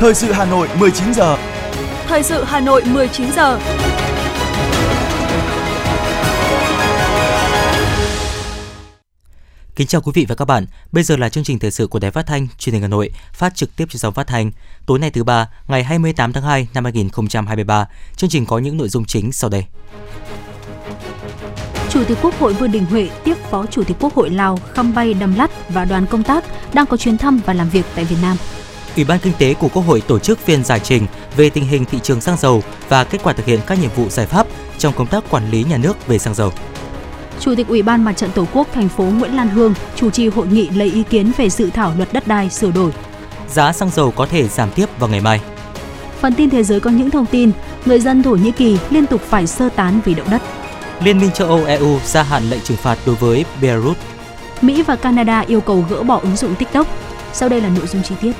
Thời sự Hà Nội 19 giờ. Thời sự Hà Nội 19 giờ. Kính chào quý vị và các bạn. Bây giờ là chương trình thời sự của Đài Phát thanh Truyền hình Hà Nội, phát trực tiếp trên sóng phát thanh. Tối nay thứ ba, ngày 28 tháng 2 năm 2023. Chương trình có những nội dung chính sau đây. Chủ tịch Quốc hội Vương Đình Huệ tiếp Phó Chủ tịch Quốc hội Lào Khăm Bay Đam Lắt và đoàn công tác đang có chuyến thăm và làm việc tại Việt Nam. Ủy ban Kinh tế của Quốc hội tổ chức phiên giải trình về tình hình thị trường xăng dầu và kết quả thực hiện các nhiệm vụ giải pháp trong công tác quản lý nhà nước về xăng dầu. Chủ tịch Ủy ban Mặt trận Tổ quốc thành phố Nguyễn Lan Hương chủ trì hội nghị lấy ý kiến về dự thảo luật đất đai sửa đổi. Giá xăng dầu có thể giảm tiếp vào ngày mai. Phần tin thế giới có những thông tin, người dân Thổ Nhĩ Kỳ liên tục phải sơ tán vì động đất. Liên minh châu Âu EU gia hạn lệnh trừng phạt đối với Belarus. Mỹ và Canada yêu cầu gỡ bỏ ứng dụng TikTok. Sau đây là nội dung chi tiết.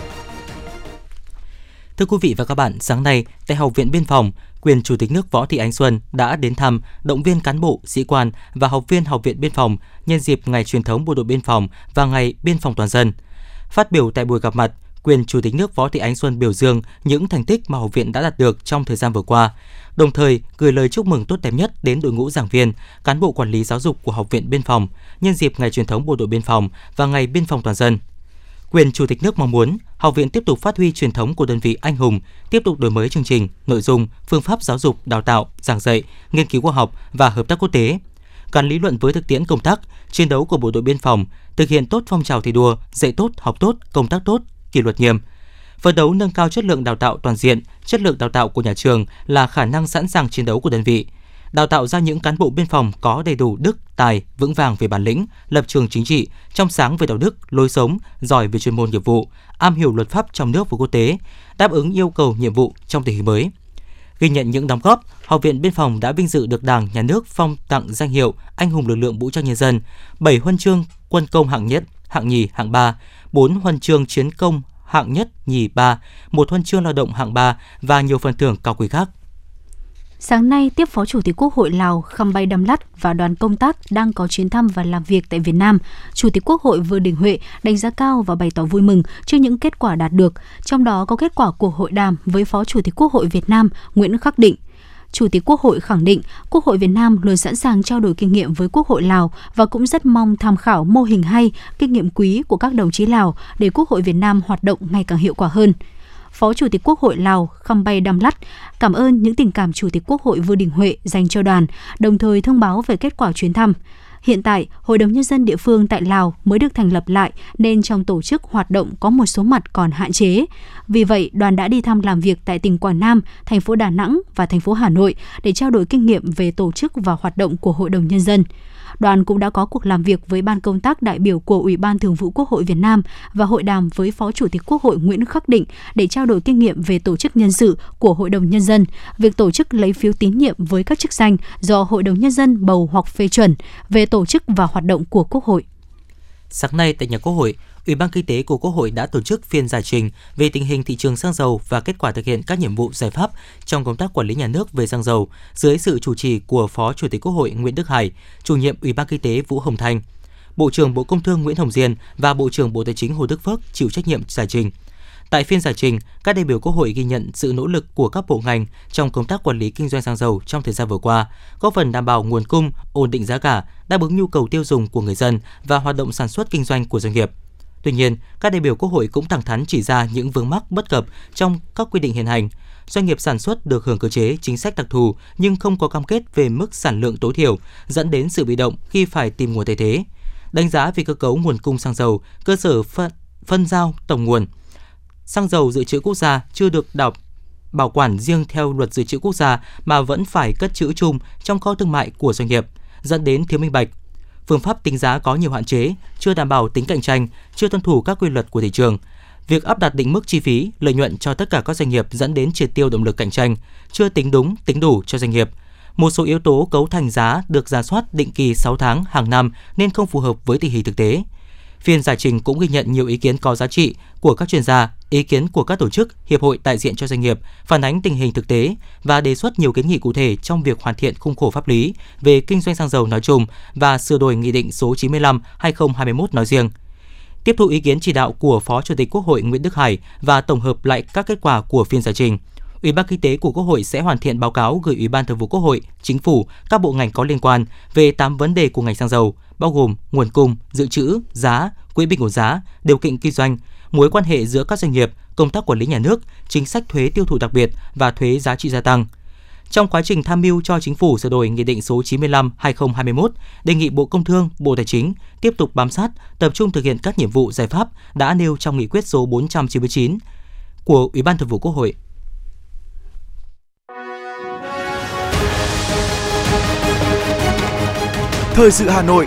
Thưa quý vị và các bạn, sáng nay tại Học viện Biên phòng, quyền Chủ tịch nước Võ Thị Ánh Xuân đã đến thăm, động viên cán bộ, sĩ quan và học viên Học viện Biên phòng nhân dịp Ngày truyền thống Bộ đội Biên phòng và Ngày Biên phòng toàn dân. Phát biểu tại buổi gặp mặt, quyền Chủ tịch nước Võ Thị Ánh Xuân biểu dương những thành tích mà học viện đã đạt được trong thời gian vừa qua, đồng thời gửi lời chúc mừng tốt đẹp nhất đến đội ngũ giảng viên, cán bộ quản lý giáo dục của Học viện Biên phòng nhân dịp Ngày truyền thống Bộ đội Biên phòng và Ngày Biên phòng toàn dân. Quyền Chủ tịch nước mong muốn học viện tiếp tục phát huy truyền thống của đơn vị anh hùng, tiếp tục đổi mới chương trình, nội dung, phương pháp giáo dục, đào tạo, giảng dạy, nghiên cứu khoa học và hợp tác quốc tế, gắn lý luận với thực tiễn công tác, chiến đấu của bộ đội biên phòng, thực hiện tốt phong trào thi đua, dạy tốt, học tốt, công tác tốt, kỷ luật nghiêm. Phấn đấu nâng cao chất lượng đào tạo toàn diện, chất lượng đào tạo của nhà trường là khả năng sẵn sàng chiến đấu của đơn vị, đào tạo ra những cán bộ biên phòng có đầy đủ đức, tài, vững vàng về bản lĩnh, lập trường chính trị, trong sáng về đạo đức, lối sống, giỏi về chuyên môn nghiệp vụ, am hiểu luật pháp trong nước và quốc tế, đáp ứng yêu cầu nhiệm vụ trong tình hình mới. Ghi nhận những đóng góp, Học viện Biên phòng đã vinh dự được Đảng, Nhà nước phong tặng danh hiệu Anh hùng lực lượng vũ trang nhân dân, 7 huân chương quân công hạng nhất, hạng nhì, hạng 3, 4 huân chương chiến công hạng nhất, nhì, ba, một huân chương lao động hạng 3 và nhiều phần thưởng cao quý khác. Sáng nay, tiếp Phó Chủ tịch Quốc hội Lào Khăm Bay Đâm Lắt và đoàn công tác đang có chuyến thăm và làm việc tại Việt Nam, Chủ tịch Quốc hội Vương Đình Huệ đánh giá cao và bày tỏ vui mừng trước những kết quả đạt được, trong đó có kết quả cuộc hội đàm với Phó Chủ tịch Quốc hội Việt Nam Nguyễn Khắc Định. Chủ tịch Quốc hội khẳng định Quốc hội Việt Nam luôn sẵn sàng trao đổi kinh nghiệm với Quốc hội Lào và cũng rất mong tham khảo mô hình hay, kinh nghiệm quý của các đồng chí Lào để Quốc hội Việt Nam hoạt động ngày càng hiệu quả hơn. Phó Chủ tịch Quốc hội Lào Khăm Bay Đam Lắt cảm ơn những tình cảm Chủ tịch Quốc hội Vương Đình Huệ dành cho đoàn, đồng thời thông báo về kết quả chuyến thăm. Hiện tại, Hội đồng Nhân dân địa phương tại Lào mới được thành lập lại nên trong tổ chức hoạt động có một số mặt còn hạn chế. Vì vậy, đoàn đã đi thăm làm việc tại tỉnh Quảng Nam, thành phố Đà Nẵng và thành phố Hà Nội để trao đổi kinh nghiệm về tổ chức và hoạt động của Hội đồng Nhân dân đoàn cũng đã có cuộc làm việc với ban công tác đại biểu của Ủy ban Thường vụ Quốc hội Việt Nam và hội đàm với Phó Chủ tịch Quốc hội Nguyễn Khắc Định để trao đổi kinh nghiệm về tổ chức nhân sự của Hội đồng Nhân dân, việc tổ chức lấy phiếu tín nhiệm với các chức danh do Hội đồng Nhân dân bầu hoặc phê chuẩn về tổ chức và hoạt động của Quốc hội. Sáng nay tại nhà Quốc hội, Ủy ban Kinh tế của Quốc hội đã tổ chức phiên giải trình về tình hình thị trường xăng dầu và kết quả thực hiện các nhiệm vụ giải pháp trong công tác quản lý nhà nước về xăng dầu dưới sự chủ trì của Phó Chủ tịch Quốc hội Nguyễn Đức Hải, chủ nhiệm Ủy ban Kinh tế Vũ Hồng Thanh, Bộ trưởng Bộ Công Thương Nguyễn Hồng Diên và Bộ trưởng Bộ Tài chính Hồ Đức Phước chịu trách nhiệm giải trình. Tại phiên giải trình, các đại biểu Quốc hội ghi nhận sự nỗ lực của các bộ ngành trong công tác quản lý kinh doanh xăng dầu trong thời gian vừa qua, góp phần đảm bảo nguồn cung, ổn định giá cả, đáp ứng nhu cầu tiêu dùng của người dân và hoạt động sản xuất kinh doanh của doanh nghiệp. Tuy nhiên, các đại biểu Quốc hội cũng thẳng thắn chỉ ra những vướng mắc bất cập trong các quy định hiện hành. Doanh nghiệp sản xuất được hưởng cơ chế chính sách đặc thù nhưng không có cam kết về mức sản lượng tối thiểu, dẫn đến sự bị động khi phải tìm nguồn thay thế. Đánh giá về cơ cấu nguồn cung xăng dầu, cơ sở phân, phân giao tổng nguồn. Xăng dầu dự trữ quốc gia chưa được đọc bảo quản riêng theo luật dự trữ quốc gia mà vẫn phải cất trữ chung trong kho thương mại của doanh nghiệp, dẫn đến thiếu minh bạch, phương pháp tính giá có nhiều hạn chế, chưa đảm bảo tính cạnh tranh, chưa tuân thủ các quy luật của thị trường. Việc áp đặt định mức chi phí, lợi nhuận cho tất cả các doanh nghiệp dẫn đến triệt tiêu động lực cạnh tranh, chưa tính đúng, tính đủ cho doanh nghiệp. Một số yếu tố cấu thành giá được giả soát định kỳ 6 tháng hàng năm nên không phù hợp với tình hình thực tế. Phiên giải trình cũng ghi nhận nhiều ý kiến có giá trị của các chuyên gia, ý kiến của các tổ chức, hiệp hội đại diện cho doanh nghiệp, phản ánh tình hình thực tế và đề xuất nhiều kiến nghị cụ thể trong việc hoàn thiện khung khổ pháp lý về kinh doanh xăng dầu nói chung và sửa đổi Nghị định số 95/2021 nói riêng. Tiếp thu ý kiến chỉ đạo của Phó Chủ tịch Quốc hội Nguyễn Đức Hải và tổng hợp lại các kết quả của phiên giải trình, Ủy ban Kinh tế của Quốc hội sẽ hoàn thiện báo cáo gửi Ủy ban Thường vụ Quốc hội, Chính phủ, các bộ ngành có liên quan về 8 vấn đề của ngành xăng dầu, bao gồm nguồn cung, dự trữ, giá, quỹ bình ổn giá, điều kiện kinh doanh, mối quan hệ giữa các doanh nghiệp, công tác quản lý nhà nước, chính sách thuế tiêu thụ đặc biệt và thuế giá trị gia tăng. Trong quá trình tham mưu cho chính phủ sửa đổi Nghị định số 95/2021, đề nghị Bộ Công Thương, Bộ Tài chính tiếp tục bám sát, tập trung thực hiện các nhiệm vụ giải pháp đã nêu trong Nghị quyết số 499 của Ủy ban Thường vụ Quốc hội Thời sự Hà Nội,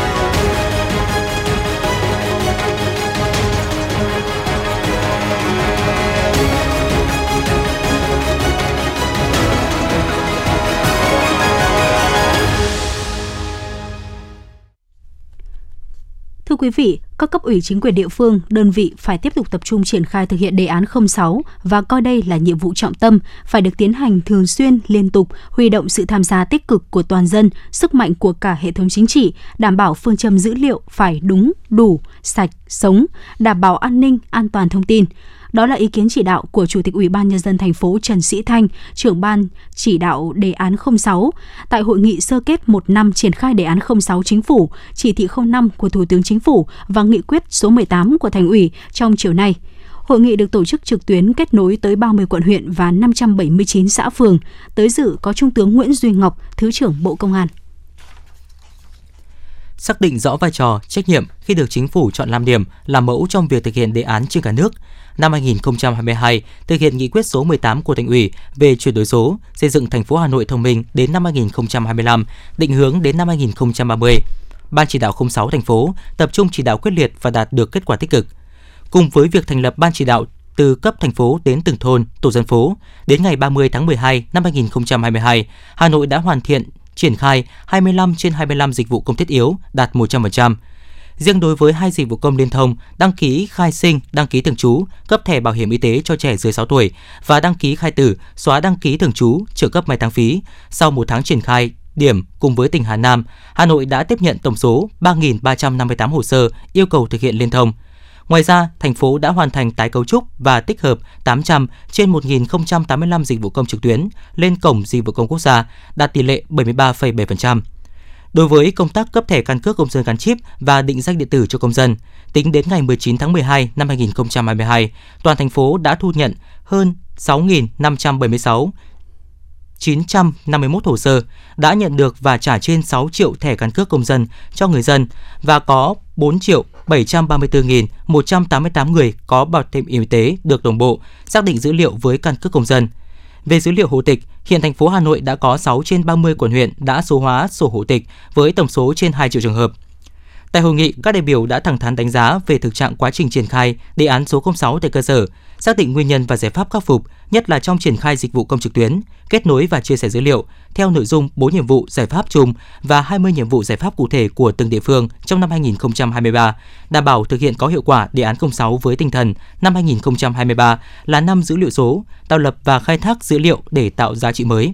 Thưa quý vị, các cấp ủy chính quyền địa phương, đơn vị phải tiếp tục tập trung triển khai thực hiện đề án 06 và coi đây là nhiệm vụ trọng tâm, phải được tiến hành thường xuyên, liên tục, huy động sự tham gia tích cực của toàn dân, sức mạnh của cả hệ thống chính trị, đảm bảo phương châm dữ liệu phải đúng, đủ, sạch, sống, đảm bảo an ninh, an toàn thông tin. Đó là ý kiến chỉ đạo của Chủ tịch Ủy ban nhân dân thành phố Trần Sĩ Thanh, trưởng ban chỉ đạo đề án 06 tại hội nghị sơ kết một năm triển khai đề án 06 chính phủ, chỉ thị 05 của Thủ tướng Chính phủ và nghị quyết số 18 của Thành ủy trong chiều nay. Hội nghị được tổ chức trực tuyến kết nối tới 30 quận huyện và 579 xã phường. Tới dự có Trung tướng Nguyễn Duy Ngọc, Thứ trưởng Bộ Công an xác định rõ vai trò, trách nhiệm khi được chính phủ chọn làm điểm, làm mẫu trong việc thực hiện đề án trên cả nước. Năm 2022, thực hiện nghị quyết số 18 của Thành ủy về chuyển đổi số, xây dựng thành phố Hà Nội thông minh đến năm 2025, định hướng đến năm 2030. Ban chỉ đạo 06 thành phố tập trung chỉ đạo quyết liệt và đạt được kết quả tích cực. Cùng với việc thành lập ban chỉ đạo từ cấp thành phố đến từng thôn, tổ dân phố, đến ngày 30 tháng 12 năm 2022, Hà Nội đã hoàn thiện triển khai 25 trên 25 dịch vụ công thiết yếu đạt 100%. Riêng đối với hai dịch vụ công liên thông, đăng ký khai sinh, đăng ký thường trú, cấp thẻ bảo hiểm y tế cho trẻ dưới 6 tuổi và đăng ký khai tử, xóa đăng ký thường trú, trợ cấp mai tăng phí, sau một tháng triển khai điểm cùng với tỉnh Hà Nam, Hà Nội đã tiếp nhận tổng số 3.358 hồ sơ yêu cầu thực hiện liên thông. Ngoài ra, thành phố đã hoàn thành tái cấu trúc và tích hợp 800 trên 1.085 dịch vụ công trực tuyến lên cổng dịch vụ công quốc gia, đạt tỷ lệ 73,7%. Đối với công tác cấp thẻ căn cước công dân gắn chip và định danh điện tử cho công dân, tính đến ngày 19 tháng 12 năm 2022, toàn thành phố đã thu nhận hơn 6.576 951 hồ sơ, đã nhận được và trả trên 6 triệu thẻ căn cước công dân cho người dân và có 4 triệu 734.188 người có bảo hiểm y tế được đồng bộ, xác định dữ liệu với căn cước công dân. Về dữ liệu hộ tịch, hiện thành phố Hà Nội đã có 6 trên 30 quận huyện đã số hóa sổ hộ tịch với tổng số trên 2 triệu trường hợp. Tại hội nghị, các đại biểu đã thẳng thắn đánh giá về thực trạng quá trình triển khai đề án số 06 tại cơ sở, xác định nguyên nhân và giải pháp khắc phục, nhất là trong triển khai dịch vụ công trực tuyến, kết nối và chia sẻ dữ liệu theo nội dung 4 nhiệm vụ giải pháp chung và 20 nhiệm vụ giải pháp cụ thể của từng địa phương trong năm 2023, đảm bảo thực hiện có hiệu quả đề án 06 với tinh thần năm 2023 là năm dữ liệu số, tạo lập và khai thác dữ liệu để tạo giá trị mới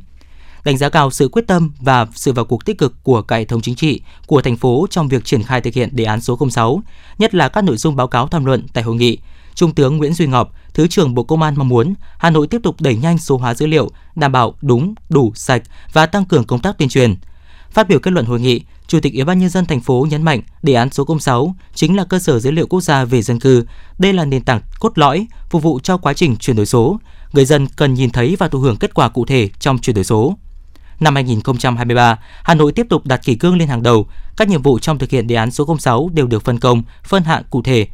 đánh giá cao sự quyết tâm và sự vào cuộc tích cực của cả hệ thống chính trị của thành phố trong việc triển khai thực hiện đề án số 06, nhất là các nội dung báo cáo tham luận tại hội nghị. Trung tướng Nguyễn Duy Ngọc, Thứ trưởng Bộ Công an mong muốn Hà Nội tiếp tục đẩy nhanh số hóa dữ liệu, đảm bảo đúng, đủ, sạch và tăng cường công tác tuyên truyền. Phát biểu kết luận hội nghị, Chủ tịch Ủy ban nhân dân thành phố nhấn mạnh đề án số 06 chính là cơ sở dữ liệu quốc gia về dân cư. Đây là nền tảng cốt lõi phục vụ cho quá trình chuyển đổi số. Người dân cần nhìn thấy và thụ hưởng kết quả cụ thể trong chuyển đổi số. Năm 2023, Hà Nội tiếp tục đặt kỷ cương lên hàng đầu. Các nhiệm vụ trong thực hiện đề án số 06 đều được phân công, phân hạng cụ thể.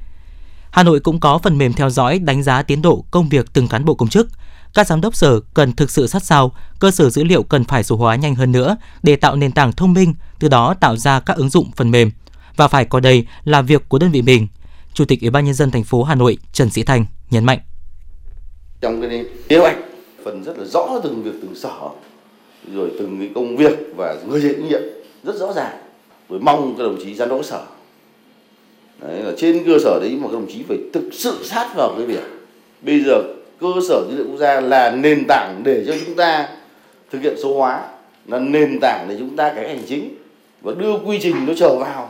Hà Nội cũng có phần mềm theo dõi, đánh giá tiến độ công việc từng cán bộ công chức. Các giám đốc sở cần thực sự sát sao, cơ sở dữ liệu cần phải số hóa nhanh hơn nữa để tạo nền tảng thông minh, từ đó tạo ra các ứng dụng phần mềm. Và phải coi đây là việc của đơn vị mình. Chủ tịch Ủy ban nhân dân thành phố Hà Nội Trần Sĩ Thành nhấn mạnh. Trong cái kế hoạch phần rất là rõ từng việc từng sở rồi từng cái công việc và người trách nhiệm rất rõ ràng rồi mong các đồng chí giám đốc sở đấy là trên cơ sở đấy mà các đồng chí phải thực sự sát vào cái việc bây giờ cơ sở dữ liệu quốc gia là nền tảng để cho chúng ta thực hiện số hóa là nền tảng để chúng ta cái hành chính và đưa quy trình nó trở vào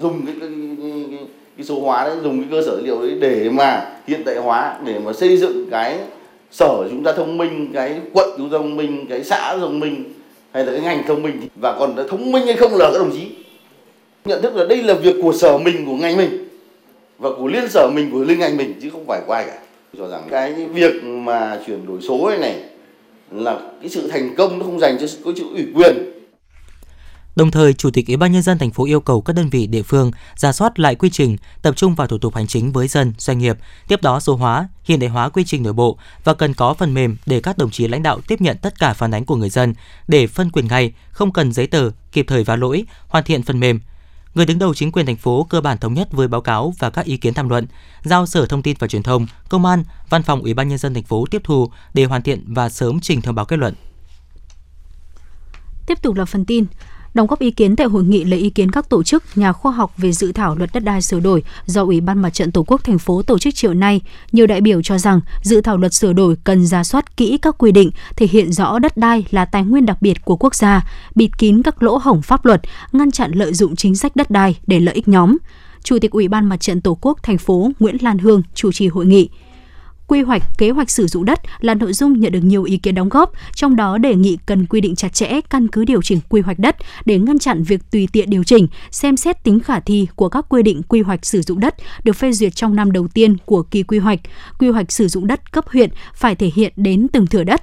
dùng cái, cái, cái, cái, cái số hóa đấy dùng cái cơ sở dữ liệu đấy để mà hiện đại hóa để mà xây dựng cái sở chúng ta thông minh cái quận chúng ta thông minh cái xã thông minh hay là cái ngành thông minh. Và còn thông minh hay không là các đồng chí nhận thức là đây là việc của sở mình của ngành mình và của liên sở mình của liên ngành mình chứ không phải của ai cả. Cho rằng cái việc mà chuyển đổi số này này là cái sự thành công nó không dành cho có chữ ủy quyền. Đồng thời, Chủ tịch Ủy ban nhân dân thành phố yêu cầu các đơn vị địa phương ra soát lại quy trình, tập trung vào thủ tục hành chính với dân, doanh nghiệp, tiếp đó số hóa, hiện đại hóa quy trình nội bộ và cần có phần mềm để các đồng chí lãnh đạo tiếp nhận tất cả phản ánh của người dân để phân quyền ngay, không cần giấy tờ, kịp thời vá lỗi, hoàn thiện phần mềm, người đứng đầu chính quyền thành phố cơ bản thống nhất với báo cáo và các ý kiến tham luận, giao Sở Thông tin và Truyền thông, Công an, Văn phòng Ủy ban nhân dân thành phố tiếp thu để hoàn thiện và sớm trình thông báo kết luận. Tiếp tục là phần tin. Đóng góp ý kiến tại hội nghị lấy ý kiến các tổ chức, nhà khoa học về dự thảo luật đất đai sửa đổi do Ủy ban Mặt trận Tổ quốc thành phố tổ chức chiều nay, nhiều đại biểu cho rằng dự thảo luật sửa đổi cần ra soát kỹ các quy định thể hiện rõ đất đai là tài nguyên đặc biệt của quốc gia, bịt kín các lỗ hổng pháp luật, ngăn chặn lợi dụng chính sách đất đai để lợi ích nhóm. Chủ tịch Ủy ban Mặt trận Tổ quốc thành phố Nguyễn Lan Hương chủ trì hội nghị quy hoạch, kế hoạch sử dụng đất là nội dung nhận được nhiều ý kiến đóng góp, trong đó đề nghị cần quy định chặt chẽ căn cứ điều chỉnh quy hoạch đất để ngăn chặn việc tùy tiện điều chỉnh, xem xét tính khả thi của các quy định quy hoạch sử dụng đất được phê duyệt trong năm đầu tiên của kỳ quy hoạch. Quy hoạch sử dụng đất cấp huyện phải thể hiện đến từng thửa đất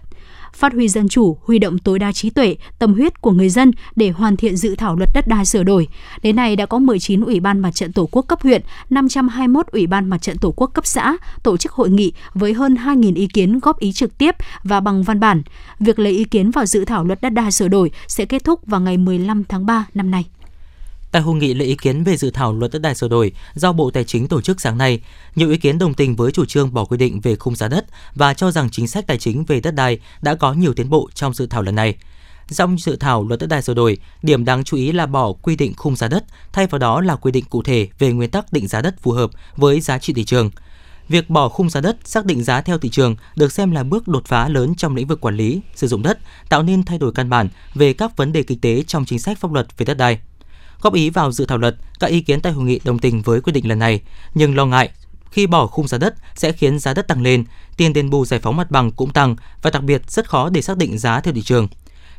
phát huy dân chủ, huy động tối đa trí tuệ, tâm huyết của người dân để hoàn thiện dự thảo luật đất đai sửa đổi. Đến nay đã có 19 ủy ban mặt trận tổ quốc cấp huyện, 521 ủy ban mặt trận tổ quốc cấp xã tổ chức hội nghị với hơn 2.000 ý kiến góp ý trực tiếp và bằng văn bản. Việc lấy ý kiến vào dự thảo luật đất đai sửa đổi sẽ kết thúc vào ngày 15 tháng 3 năm nay. Tại hội nghị lấy ý kiến về dự thảo luật đất đai sửa đổi do Bộ Tài chính tổ chức sáng nay, nhiều ý kiến đồng tình với chủ trương bỏ quy định về khung giá đất và cho rằng chính sách tài chính về đất đai đã có nhiều tiến bộ trong dự thảo lần này. Trong dự thảo luật đất đai sửa đổi, điểm đáng chú ý là bỏ quy định khung giá đất, thay vào đó là quy định cụ thể về nguyên tắc định giá đất phù hợp với giá trị thị trường. Việc bỏ khung giá đất xác định giá theo thị trường được xem là bước đột phá lớn trong lĩnh vực quản lý, sử dụng đất, tạo nên thay đổi căn bản về các vấn đề kinh tế trong chính sách pháp luật về đất đai. Góp ý vào dự thảo luật, các ý kiến tại hội nghị đồng tình với quyết định lần này, nhưng lo ngại khi bỏ khung giá đất sẽ khiến giá đất tăng lên, tiền đền bù giải phóng mặt bằng cũng tăng và đặc biệt rất khó để xác định giá theo thị trường.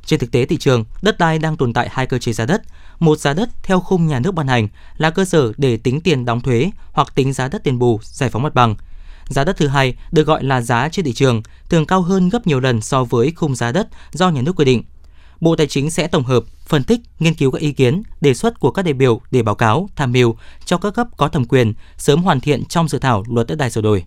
Trên thực tế thị trường, đất đai đang tồn tại hai cơ chế giá đất. Một giá đất theo khung nhà nước ban hành là cơ sở để tính tiền đóng thuế hoặc tính giá đất tiền bù, giải phóng mặt bằng. Giá đất thứ hai được gọi là giá trên thị trường, thường cao hơn gấp nhiều lần so với khung giá đất do nhà nước quy định. Bộ Tài chính sẽ tổng hợp, phân tích, nghiên cứu các ý kiến, đề xuất của các đại biểu để báo cáo, tham mưu cho các cấp có thẩm quyền sớm hoàn thiện trong dự thảo luật đất đai sửa đổi.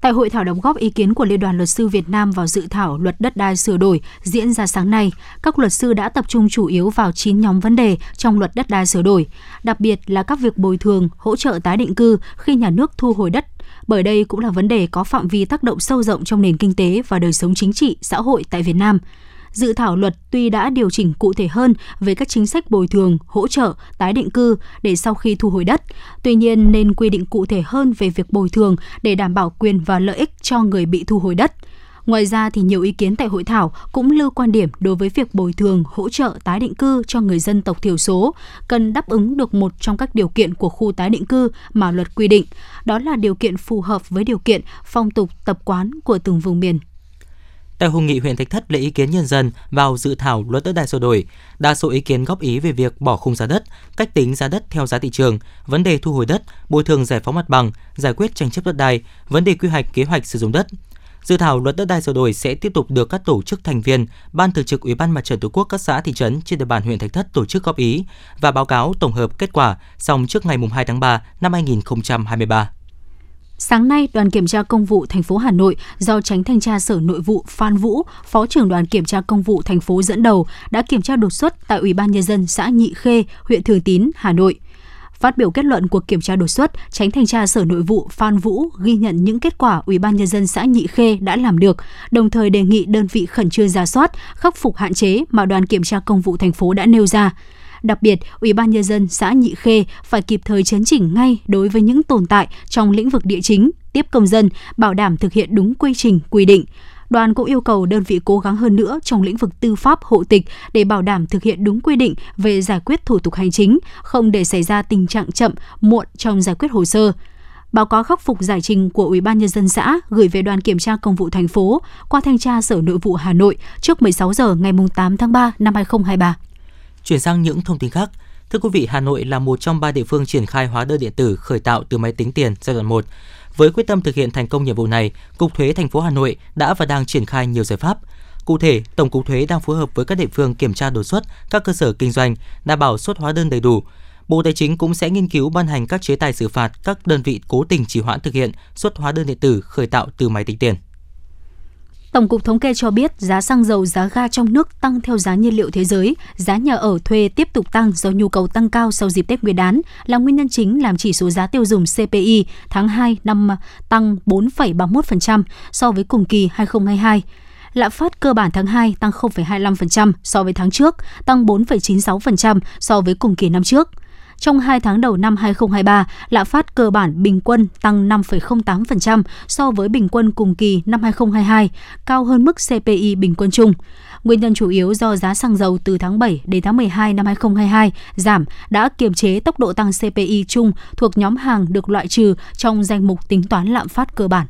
Tại hội thảo đóng góp ý kiến của Liên đoàn Luật sư Việt Nam vào dự thảo luật đất đai sửa đổi diễn ra sáng nay, các luật sư đã tập trung chủ yếu vào 9 nhóm vấn đề trong luật đất đai sửa đổi, đặc biệt là các việc bồi thường, hỗ trợ tái định cư khi nhà nước thu hồi đất, bởi đây cũng là vấn đề có phạm vi tác động sâu rộng trong nền kinh tế và đời sống chính trị, xã hội tại Việt Nam dự thảo luật tuy đã điều chỉnh cụ thể hơn về các chính sách bồi thường, hỗ trợ, tái định cư để sau khi thu hồi đất, tuy nhiên nên quy định cụ thể hơn về việc bồi thường để đảm bảo quyền và lợi ích cho người bị thu hồi đất. Ngoài ra thì nhiều ý kiến tại hội thảo cũng lưu quan điểm đối với việc bồi thường, hỗ trợ tái định cư cho người dân tộc thiểu số cần đáp ứng được một trong các điều kiện của khu tái định cư mà luật quy định, đó là điều kiện phù hợp với điều kiện phong tục tập quán của từng vùng miền. Tại hội nghị huyện Thạch Thất lấy ý kiến nhân dân vào dự thảo luật đất đai sửa đổi, đa số ý kiến góp ý về việc bỏ khung giá đất, cách tính giá đất theo giá thị trường, vấn đề thu hồi đất, bồi thường giải phóng mặt bằng, giải quyết tranh chấp đất đai, vấn đề quy hoạch kế hoạch sử dụng đất. Dự thảo luật đất đai sửa đổi sẽ tiếp tục được các tổ chức thành viên, ban thường trực Ủy ban Mặt trận Tổ quốc các xã thị trấn trên địa bàn huyện Thạch Thất tổ chức góp ý và báo cáo tổng hợp kết quả xong trước ngày 2 tháng 3 năm 2023. Sáng nay, đoàn kiểm tra công vụ thành phố Hà Nội do tránh thanh tra Sở Nội vụ Phan Vũ, Phó trưởng đoàn kiểm tra công vụ thành phố dẫn đầu đã kiểm tra đột xuất tại Ủy ban nhân dân xã Nhị Khê, huyện Thường Tín, Hà Nội. Phát biểu kết luận cuộc kiểm tra đột xuất, Tránh thanh tra Sở Nội vụ Phan Vũ ghi nhận những kết quả Ủy ban nhân dân xã Nhị Khê đã làm được, đồng thời đề nghị đơn vị khẩn trương ra soát, khắc phục hạn chế mà đoàn kiểm tra công vụ thành phố đã nêu ra. Đặc biệt, Ủy ban nhân dân xã Nhị Khê phải kịp thời chấn chỉnh ngay đối với những tồn tại trong lĩnh vực địa chính, tiếp công dân, bảo đảm thực hiện đúng quy trình, quy định. Đoàn cũng yêu cầu đơn vị cố gắng hơn nữa trong lĩnh vực tư pháp hộ tịch để bảo đảm thực hiện đúng quy định về giải quyết thủ tục hành chính, không để xảy ra tình trạng chậm, muộn trong giải quyết hồ sơ báo cáo khắc phục giải trình của Ủy ban nhân dân xã gửi về đoàn kiểm tra công vụ thành phố qua thanh tra Sở Nội vụ Hà Nội trước 16 giờ ngày 8 tháng 3 năm 2023. Chuyển sang những thông tin khác, Thưa quý vị, Hà Nội là một trong ba địa phương triển khai hóa đơn điện tử khởi tạo từ máy tính tiền giai đoạn 1. Với quyết tâm thực hiện thành công nhiệm vụ này, Cục Thuế thành phố Hà Nội đã và đang triển khai nhiều giải pháp. Cụ thể, Tổng cục Thuế đang phối hợp với các địa phương kiểm tra đột xuất các cơ sở kinh doanh, đảm bảo xuất hóa đơn đầy đủ. Bộ Tài chính cũng sẽ nghiên cứu ban hành các chế tài xử phạt các đơn vị cố tình trì hoãn thực hiện xuất hóa đơn điện tử khởi tạo từ máy tính tiền. Tổng cục Thống kê cho biết giá xăng dầu, giá ga trong nước tăng theo giá nhiên liệu thế giới, giá nhà ở thuê tiếp tục tăng do nhu cầu tăng cao sau dịp Tết Nguyên đán là nguyên nhân chính làm chỉ số giá tiêu dùng CPI tháng 2 năm tăng 4,31% so với cùng kỳ 2022. Lạm phát cơ bản tháng 2 tăng 0,25% so với tháng trước, tăng 4,96% so với cùng kỳ năm trước. Trong 2 tháng đầu năm 2023, lạm phát cơ bản bình quân tăng 5,08% so với bình quân cùng kỳ năm 2022, cao hơn mức CPI bình quân chung. Nguyên nhân chủ yếu do giá xăng dầu từ tháng 7 đến tháng 12 năm 2022 giảm đã kiềm chế tốc độ tăng CPI chung thuộc nhóm hàng được loại trừ trong danh mục tính toán lạm phát cơ bản.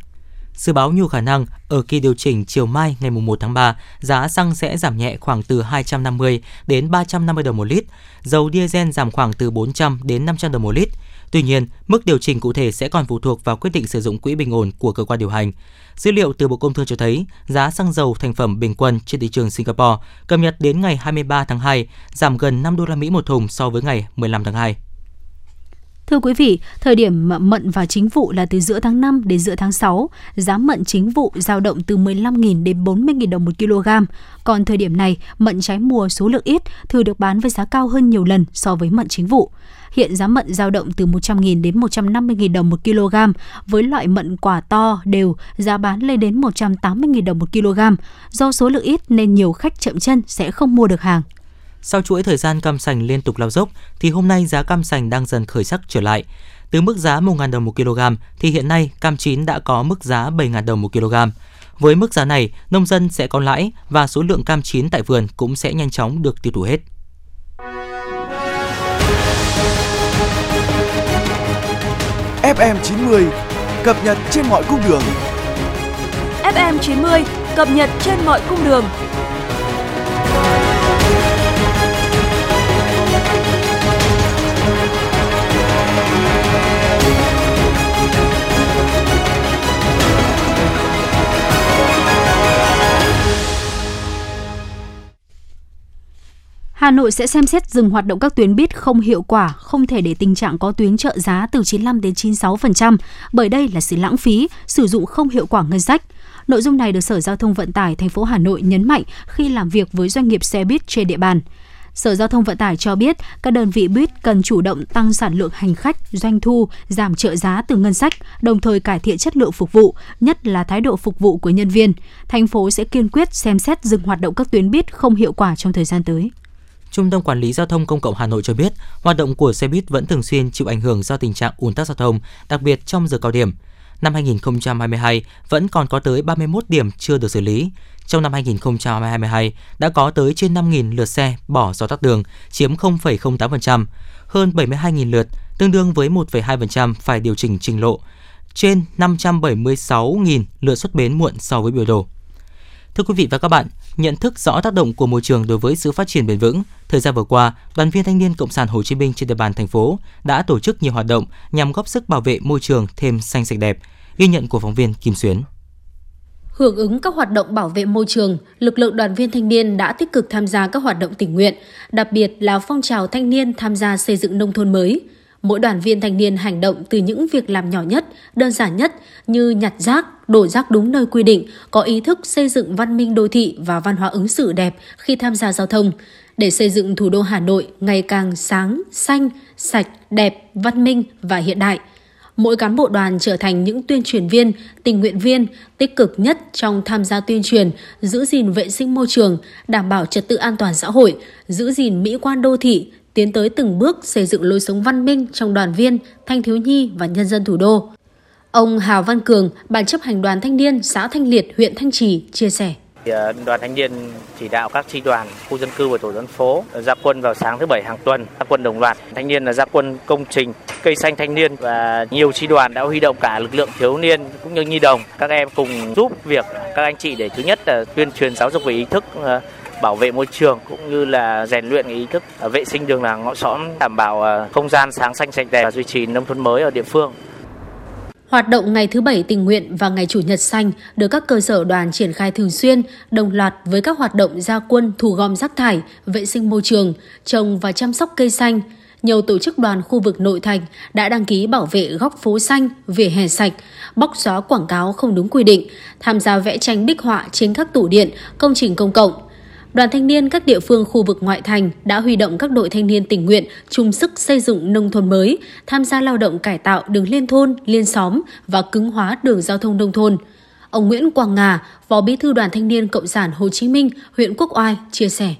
Dự báo nhiều khả năng ở kỳ điều chỉnh chiều mai ngày 1 tháng 3, giá xăng sẽ giảm nhẹ khoảng từ 250 đến 350 đồng một lít, dầu diesel giảm khoảng từ 400 đến 500 đồng một lít. Tuy nhiên, mức điều chỉnh cụ thể sẽ còn phụ thuộc vào quyết định sử dụng quỹ bình ổn của cơ quan điều hành. Dữ liệu từ Bộ Công Thương cho thấy, giá xăng dầu thành phẩm bình quân trên thị trường Singapore cập nhật đến ngày 23 tháng 2 giảm gần 5 đô la Mỹ một thùng so với ngày 15 tháng 2. Thưa quý vị, thời điểm mận vào chính vụ là từ giữa tháng 5 đến giữa tháng 6, giá mận chính vụ dao động từ 15.000 đến 40.000 đồng một kg. Còn thời điểm này, mận trái mùa số lượng ít, thường được bán với giá cao hơn nhiều lần so với mận chính vụ. Hiện giá mận dao động từ 100.000 đến 150.000 đồng một kg, với loại mận quả to đều giá bán lên đến 180.000 đồng một kg. Do số lượng ít nên nhiều khách chậm chân sẽ không mua được hàng. Sau chuỗi thời gian cam sành liên tục lao dốc thì hôm nay giá cam sành đang dần khởi sắc trở lại. Từ mức giá 1.000 đồng một kg thì hiện nay cam chín đã có mức giá 7.000 đồng một kg. Với mức giá này, nông dân sẽ có lãi và số lượng cam chín tại vườn cũng sẽ nhanh chóng được tiêu thụ hết. FM 90 cập nhật trên mọi cung đường. FM 90 cập nhật trên mọi cung đường. Hà Nội sẽ xem xét dừng hoạt động các tuyến buýt không hiệu quả, không thể để tình trạng có tuyến trợ giá từ 95 đến 96%, bởi đây là sự lãng phí, sử dụng không hiệu quả ngân sách. Nội dung này được Sở Giao thông Vận tải thành phố Hà Nội nhấn mạnh khi làm việc với doanh nghiệp xe buýt trên địa bàn. Sở Giao thông Vận tải cho biết các đơn vị buýt cần chủ động tăng sản lượng hành khách, doanh thu, giảm trợ giá từ ngân sách, đồng thời cải thiện chất lượng phục vụ, nhất là thái độ phục vụ của nhân viên. Thành phố sẽ kiên quyết xem xét dừng hoạt động các tuyến buýt không hiệu quả trong thời gian tới. Trung tâm Quản lý Giao thông Công cộng Hà Nội cho biết, hoạt động của xe buýt vẫn thường xuyên chịu ảnh hưởng do tình trạng ùn tắc giao thông, đặc biệt trong giờ cao điểm. Năm 2022 vẫn còn có tới 31 điểm chưa được xử lý. Trong năm 2022 đã có tới trên 5.000 lượt xe bỏ do tắc đường, chiếm 0,08%, hơn 72.000 lượt, tương đương với 1,2% phải điều chỉnh trình lộ, trên 576.000 lượt xuất bến muộn so với biểu đồ. Thưa quý vị và các bạn, nhận thức rõ tác động của môi trường đối với sự phát triển bền vững, thời gian vừa qua, Đoàn viên thanh niên Cộng sản Hồ Chí Minh trên địa bàn thành phố đã tổ chức nhiều hoạt động nhằm góp sức bảo vệ môi trường thêm xanh sạch đẹp. Ghi nhận của phóng viên Kim Xuyến. Hưởng ứng các hoạt động bảo vệ môi trường, lực lượng đoàn viên thanh niên đã tích cực tham gia các hoạt động tình nguyện, đặc biệt là phong trào thanh niên tham gia xây dựng nông thôn mới. Mỗi đoàn viên thanh niên hành động từ những việc làm nhỏ nhất, đơn giản nhất như nhặt rác, đổ rác đúng nơi quy định, có ý thức xây dựng văn minh đô thị và văn hóa ứng xử đẹp khi tham gia giao thông, để xây dựng thủ đô Hà Nội ngày càng sáng, xanh, sạch, đẹp, văn minh và hiện đại. Mỗi cán bộ đoàn trở thành những tuyên truyền viên, tình nguyện viên tích cực nhất trong tham gia tuyên truyền, giữ gìn vệ sinh môi trường, đảm bảo trật tự an toàn xã hội, giữ gìn mỹ quan đô thị, tiến tới từng bước xây dựng lối sống văn minh trong đoàn viên, thanh thiếu nhi và nhân dân thủ đô. Ông Hào Văn Cường, Ban chấp hành đoàn thanh niên xã Thanh Liệt, huyện Thanh Trì chia sẻ. Ờ, đoàn thanh niên chỉ đạo các tri đoàn, khu dân cư và tổ dân phố ra quân vào sáng thứ bảy hàng tuần, ra quân đồng loạt. Thanh niên là ra quân công trình cây xanh thanh niên và nhiều tri đoàn đã huy động cả lực lượng thiếu niên cũng như nhi đồng. Các em cùng giúp việc các anh chị để thứ nhất là tuyên truyền giáo dục về ý thức ờ, bảo vệ môi trường cũng như là rèn luyện ý thức à, vệ sinh đường làng ngõ xóm đảm bảo à, không gian sáng xanh sạch đẹp và duy trì nông thôn mới ở địa phương. Hoạt động ngày thứ bảy tình nguyện và ngày chủ nhật xanh được các cơ sở đoàn triển khai thường xuyên, đồng loạt với các hoạt động gia quân thu gom rác thải, vệ sinh môi trường, trồng và chăm sóc cây xanh. Nhiều tổ chức đoàn khu vực nội thành đã đăng ký bảo vệ góc phố xanh, vỉa hè sạch, bóc xóa quảng cáo không đúng quy định, tham gia vẽ tranh bích họa trên các tủ điện, công trình công cộng, Đoàn thanh niên các địa phương khu vực ngoại thành đã huy động các đội thanh niên tình nguyện chung sức xây dựng nông thôn mới, tham gia lao động cải tạo đường liên thôn, liên xóm và cứng hóa đường giao thông nông thôn. Ông Nguyễn Quang Ngà, Phó Bí thư Đoàn Thanh niên Cộng sản Hồ Chí Minh, huyện Quốc Oai chia sẻ.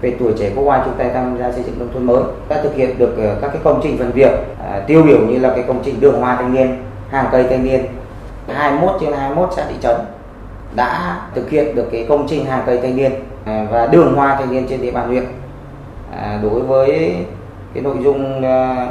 Về tuổi trẻ Quốc Oai chúng ta tham gia xây dựng nông thôn mới đã thực hiện được ờ, các cái công trình phần việc à, tiêu biểu như là cái công trình đường hoa thanh niên, hàng cây thanh niên, 21 trên 21 xã thị trấn đã thực hiện được cái công trình hàng cây thanh niên à, và đường hoa thanh niên trên địa bàn huyện à, đối với cái nội dung à,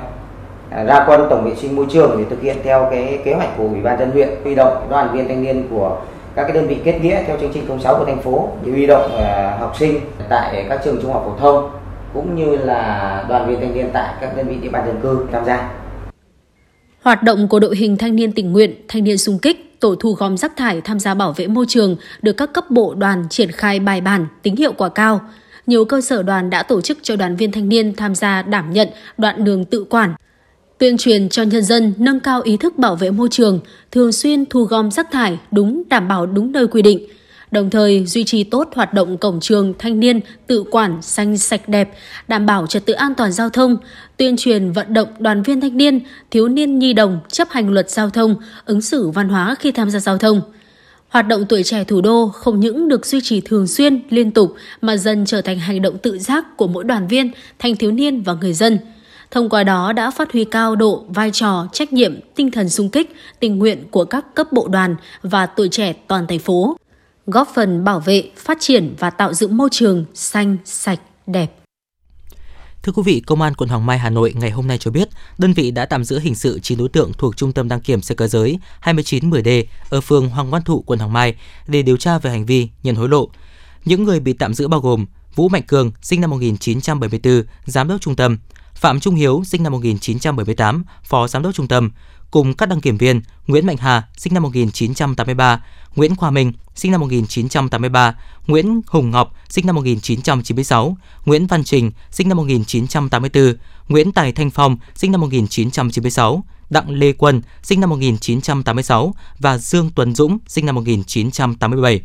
à ra quân tổng vệ sinh môi trường để thực hiện theo cái kế hoạch của ủy ban dân huyện huy động đoàn viên thanh niên của các cái đơn vị kết nghĩa theo chương trình 06 của thành phố để huy động à, học sinh tại các trường trung học phổ thông cũng như là đoàn viên thanh niên tại các đơn vị địa bàn dân cư tham gia. Hoạt động của đội hình thanh niên tình nguyện, thanh niên xung kích tổ thu gom rác thải tham gia bảo vệ môi trường được các cấp bộ đoàn triển khai bài bản, tính hiệu quả cao. Nhiều cơ sở đoàn đã tổ chức cho đoàn viên thanh niên tham gia đảm nhận đoạn đường tự quản, tuyên truyền cho nhân dân nâng cao ý thức bảo vệ môi trường, thường xuyên thu gom rác thải đúng đảm bảo đúng nơi quy định – đồng thời duy trì tốt hoạt động cổng trường thanh niên tự quản xanh sạch đẹp, đảm bảo trật tự an toàn giao thông, tuyên truyền vận động đoàn viên thanh niên, thiếu niên nhi đồng chấp hành luật giao thông, ứng xử văn hóa khi tham gia giao thông. Hoạt động tuổi trẻ thủ đô không những được duy trì thường xuyên, liên tục mà dần trở thành hành động tự giác của mỗi đoàn viên, thanh thiếu niên và người dân. Thông qua đó đã phát huy cao độ, vai trò, trách nhiệm, tinh thần sung kích, tình nguyện của các cấp bộ đoàn và tuổi trẻ toàn thành phố góp phần bảo vệ, phát triển và tạo dựng môi trường xanh, sạch, đẹp. Thưa quý vị, Công an quận Hoàng Mai, Hà Nội ngày hôm nay cho biết, đơn vị đã tạm giữ hình sự 9 đối tượng thuộc Trung tâm đăng kiểm xe cơ giới 2910D ở phường Hoàng Văn Thụ, quận Hoàng Mai để điều tra về hành vi nhận hối lộ. Những người bị tạm giữ bao gồm Vũ Mạnh Cường, sinh năm 1974, giám đốc trung tâm, Phạm Trung Hiếu, sinh năm 1978, phó giám đốc trung tâm, cùng các đăng kiểm viên Nguyễn Mạnh Hà, sinh năm 1983, Nguyễn Khoa Minh, sinh năm 1983, Nguyễn Hùng Ngọc, sinh năm 1996, Nguyễn Văn Trình, sinh năm 1984, Nguyễn Tài Thanh Phong, sinh năm 1996, Đặng Lê Quân, sinh năm 1986 và Dương Tuấn Dũng, sinh năm 1987.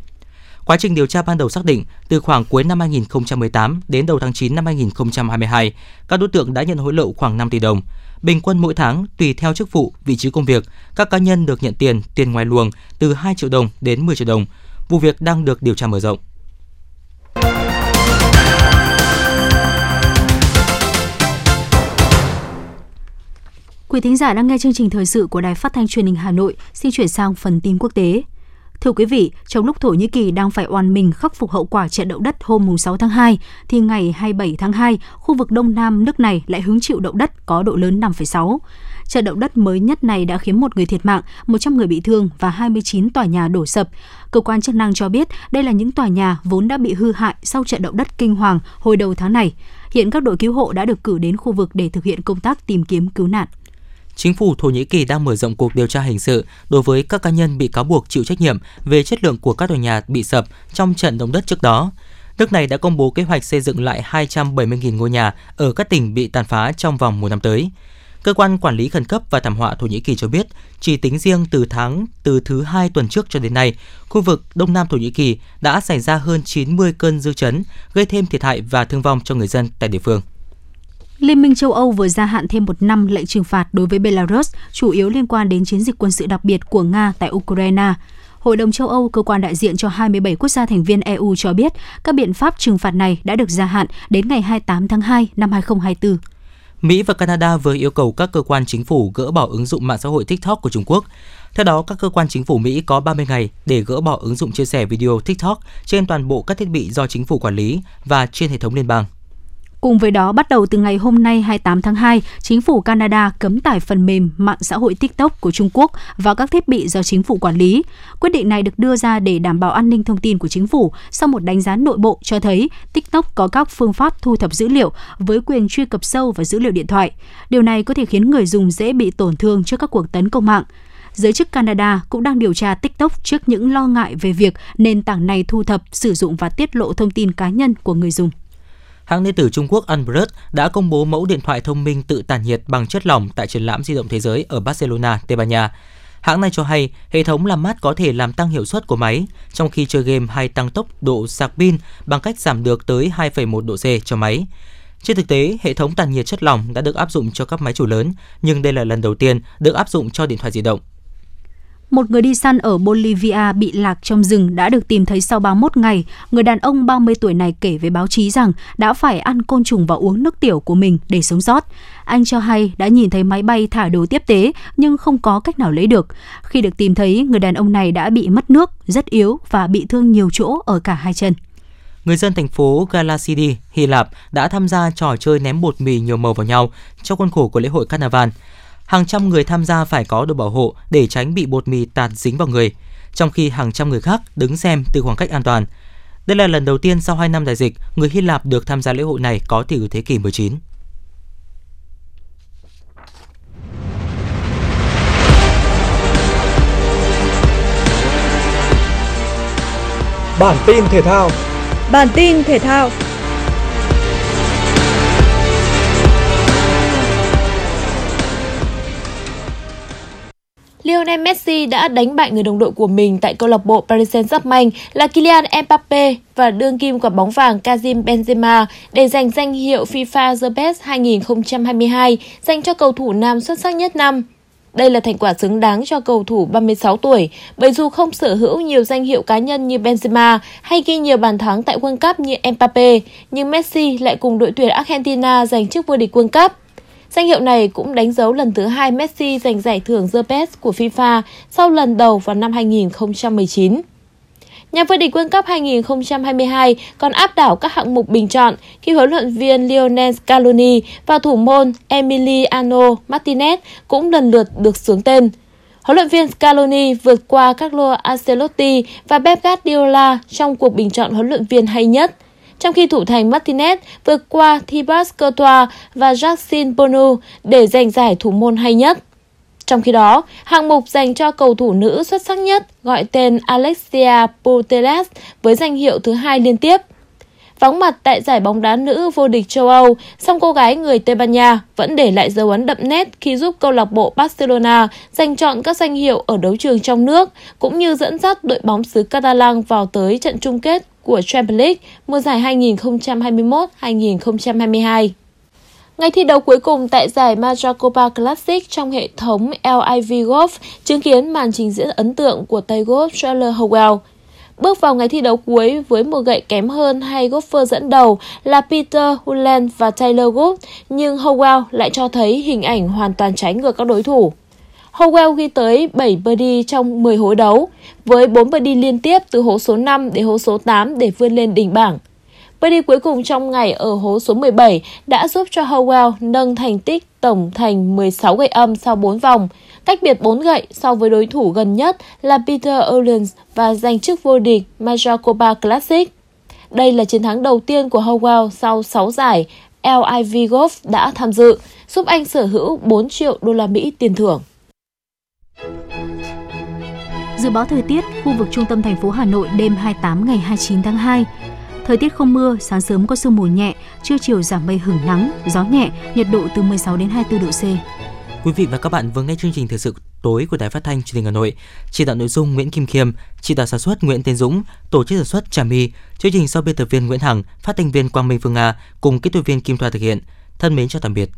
Quá trình điều tra ban đầu xác định, từ khoảng cuối năm 2018 đến đầu tháng 9 năm 2022, các đối tượng đã nhận hối lộ khoảng 5 tỷ đồng. Bình quân mỗi tháng, tùy theo chức vụ, vị trí công việc, các cá nhân được nhận tiền, tiền ngoài luồng từ 2 triệu đồng đến 10 triệu đồng. Vụ việc đang được điều tra mở rộng. Quý thính giả đang nghe chương trình thời sự của Đài Phát thanh Truyền hình Hà Nội, xin chuyển sang phần tin quốc tế. Thưa quý vị, trong lúc Thổ Nhĩ Kỳ đang phải oan mình khắc phục hậu quả trận động đất hôm 6 tháng 2, thì ngày 27 tháng 2, khu vực Đông Nam nước này lại hứng chịu động đất có độ lớn 5,6. Trận động đất mới nhất này đã khiến một người thiệt mạng, 100 người bị thương và 29 tòa nhà đổ sập. Cơ quan chức năng cho biết đây là những tòa nhà vốn đã bị hư hại sau trận động đất kinh hoàng hồi đầu tháng này. Hiện các đội cứu hộ đã được cử đến khu vực để thực hiện công tác tìm kiếm cứu nạn chính phủ Thổ Nhĩ Kỳ đang mở rộng cuộc điều tra hình sự đối với các cá nhân bị cáo buộc chịu trách nhiệm về chất lượng của các tòa nhà bị sập trong trận động đất trước đó. Nước này đã công bố kế hoạch xây dựng lại 270.000 ngôi nhà ở các tỉnh bị tàn phá trong vòng một năm tới. Cơ quan quản lý khẩn cấp và thảm họa Thổ Nhĩ Kỳ cho biết, chỉ tính riêng từ tháng từ thứ hai tuần trước cho đến nay, khu vực Đông Nam Thổ Nhĩ Kỳ đã xảy ra hơn 90 cơn dư chấn, gây thêm thiệt hại và thương vong cho người dân tại địa phương. Liên minh châu Âu vừa gia hạn thêm một năm lệnh trừng phạt đối với Belarus, chủ yếu liên quan đến chiến dịch quân sự đặc biệt của Nga tại Ukraine. Hội đồng châu Âu, cơ quan đại diện cho 27 quốc gia thành viên EU cho biết các biện pháp trừng phạt này đã được gia hạn đến ngày 28 tháng 2 năm 2024. Mỹ và Canada vừa yêu cầu các cơ quan chính phủ gỡ bỏ ứng dụng mạng xã hội TikTok của Trung Quốc. Theo đó, các cơ quan chính phủ Mỹ có 30 ngày để gỡ bỏ ứng dụng chia sẻ video TikTok trên toàn bộ các thiết bị do chính phủ quản lý và trên hệ thống liên bang. Cùng với đó, bắt đầu từ ngày hôm nay 28 tháng 2, chính phủ Canada cấm tải phần mềm mạng xã hội TikTok của Trung Quốc vào các thiết bị do chính phủ quản lý. Quyết định này được đưa ra để đảm bảo an ninh thông tin của chính phủ sau một đánh giá nội bộ cho thấy TikTok có các phương pháp thu thập dữ liệu với quyền truy cập sâu vào dữ liệu điện thoại. Điều này có thể khiến người dùng dễ bị tổn thương trước các cuộc tấn công mạng giới chức Canada cũng đang điều tra TikTok trước những lo ngại về việc nền tảng này thu thập, sử dụng và tiết lộ thông tin cá nhân của người dùng hãng điện tử Trung Quốc Unbrut đã công bố mẫu điện thoại thông minh tự tản nhiệt bằng chất lỏng tại triển lãm di động thế giới ở Barcelona, Tây Ban Nha. Hãng này cho hay hệ thống làm mát có thể làm tăng hiệu suất của máy, trong khi chơi game hay tăng tốc độ sạc pin bằng cách giảm được tới 2,1 độ C cho máy. Trên thực tế, hệ thống tản nhiệt chất lỏng đã được áp dụng cho các máy chủ lớn, nhưng đây là lần đầu tiên được áp dụng cho điện thoại di động. Một người đi săn ở Bolivia bị lạc trong rừng đã được tìm thấy sau 31 ngày. Người đàn ông 30 tuổi này kể với báo chí rằng đã phải ăn côn trùng và uống nước tiểu của mình để sống sót. Anh cho hay đã nhìn thấy máy bay thả đồ tiếp tế nhưng không có cách nào lấy được. Khi được tìm thấy, người đàn ông này đã bị mất nước, rất yếu và bị thương nhiều chỗ ở cả hai chân. Người dân thành phố Galasidi, Hy Lạp đã tham gia trò chơi ném bột mì nhiều màu vào nhau trong khuôn khổ của lễ hội Carnival hàng trăm người tham gia phải có đồ bảo hộ để tránh bị bột mì tạt dính vào người, trong khi hàng trăm người khác đứng xem từ khoảng cách an toàn. Đây là lần đầu tiên sau 2 năm đại dịch, người Hy Lạp được tham gia lễ hội này có từ thế kỷ 19. Bản tin thể thao Bản tin thể thao Lionel Messi đã đánh bại người đồng đội của mình tại câu lạc bộ Paris Saint-Germain là Kylian Mbappe và đương kim quả bóng vàng Karim Benzema để giành danh hiệu FIFA The Best 2022 dành cho cầu thủ nam xuất sắc nhất năm. Đây là thành quả xứng đáng cho cầu thủ 36 tuổi, bởi dù không sở hữu nhiều danh hiệu cá nhân như Benzema hay ghi nhiều bàn thắng tại World Cup như Mbappe, nhưng Messi lại cùng đội tuyển Argentina giành chức vô địch World Cup. Danh hiệu này cũng đánh dấu lần thứ hai Messi giành giải thưởng The Best của FIFA sau lần đầu vào năm 2019. Nhà vô địch World Cup 2022 còn áp đảo các hạng mục bình chọn khi huấn luyện viên Lionel Scaloni và thủ môn Emiliano Martinez cũng lần lượt được sướng tên. Huấn luyện viên Scaloni vượt qua Carlo Ancelotti và Pep Guardiola trong cuộc bình chọn huấn luyện viên hay nhất – trong khi thủ thành Martinez vượt qua Thibaut Courtois và Jackson Bonu để giành giải thủ môn hay nhất. Trong khi đó, hạng mục dành cho cầu thủ nữ xuất sắc nhất gọi tên Alexia Putellas với danh hiệu thứ hai liên tiếp. Vắng mặt tại giải bóng đá nữ vô địch châu Âu, song cô gái người Tây Ban Nha vẫn để lại dấu ấn đậm nét khi giúp câu lạc bộ Barcelona giành chọn các danh hiệu ở đấu trường trong nước, cũng như dẫn dắt đội bóng xứ Catalan vào tới trận chung kết của Champions League mùa giải 2021-2022. Ngày thi đấu cuối cùng tại giải Majacopa Classic trong hệ thống LIV Golf chứng kiến màn trình diễn ấn tượng của tay golf Charles Howell. Bước vào ngày thi đấu cuối với một gậy kém hơn hai golfer dẫn đầu là Peter Hulen và Taylor Wood, nhưng Howell lại cho thấy hình ảnh hoàn toàn trái ngược các đối thủ. Howell ghi tới 7 birdie trong 10 hố đấu, với 4 birdie liên tiếp từ hố số 5 đến hố số 8 để vươn lên đỉnh bảng. Birdie cuối cùng trong ngày ở hố số 17 đã giúp cho Howell nâng thành tích tổng thành 16 gậy âm sau 4 vòng, cách biệt 4 gậy so với đối thủ gần nhất là Peter Ollens và giành chức vô địch Majakoba Classic. Đây là chiến thắng đầu tiên của Howell sau 6 giải LIV Golf đã tham dự, giúp anh sở hữu 4 triệu đô la Mỹ tiền thưởng. Dự báo thời tiết khu vực trung tâm thành phố Hà Nội đêm 28 ngày 29 tháng 2. Thời tiết không mưa, sáng sớm có sương mù nhẹ, trưa chiều giảm mây hưởng nắng, gió nhẹ, nhiệt độ từ 16 đến 24 độ C. Quý vị và các bạn vừa nghe chương trình thời sự tối của Đài Phát thanh Truyền hình Hà Nội. Chỉ đạo nội dung Nguyễn Kim Khiêm, chỉ đạo sản xuất Nguyễn Tiến Dũng, tổ chức sản xuất Trà My, chương trình do biên tập viên Nguyễn Hằng, phát thanh viên Quang Minh Phương Nga cùng kỹ thuật viên Kim Thoa thực hiện. Thân mến chào tạm biệt.